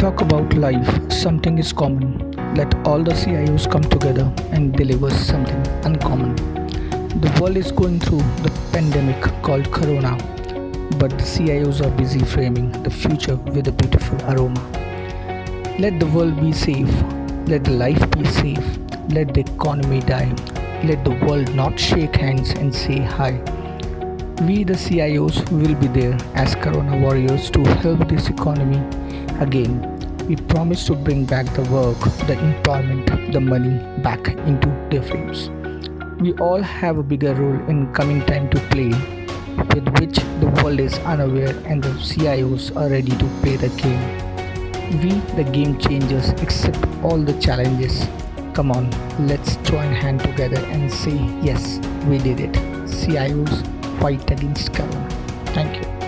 talk about life, something is common. Let all the CIOs come together and deliver something uncommon. The world is going through the pandemic called Corona, but the CIOs are busy framing the future with a beautiful aroma. Let the world be safe, let the life be safe, let the economy die, let the world not shake hands and say hi. We, the CIOs, will be there as Corona warriors to help this economy again. We promise to bring back the work, the employment, the money back into their frames. We all have a bigger role in coming time to play, with which the world is unaware and the CIOs are ready to play the game. We, the game changers, accept all the challenges. Come on, let's join hand together and say yes, we did it. CIOs fight against corona.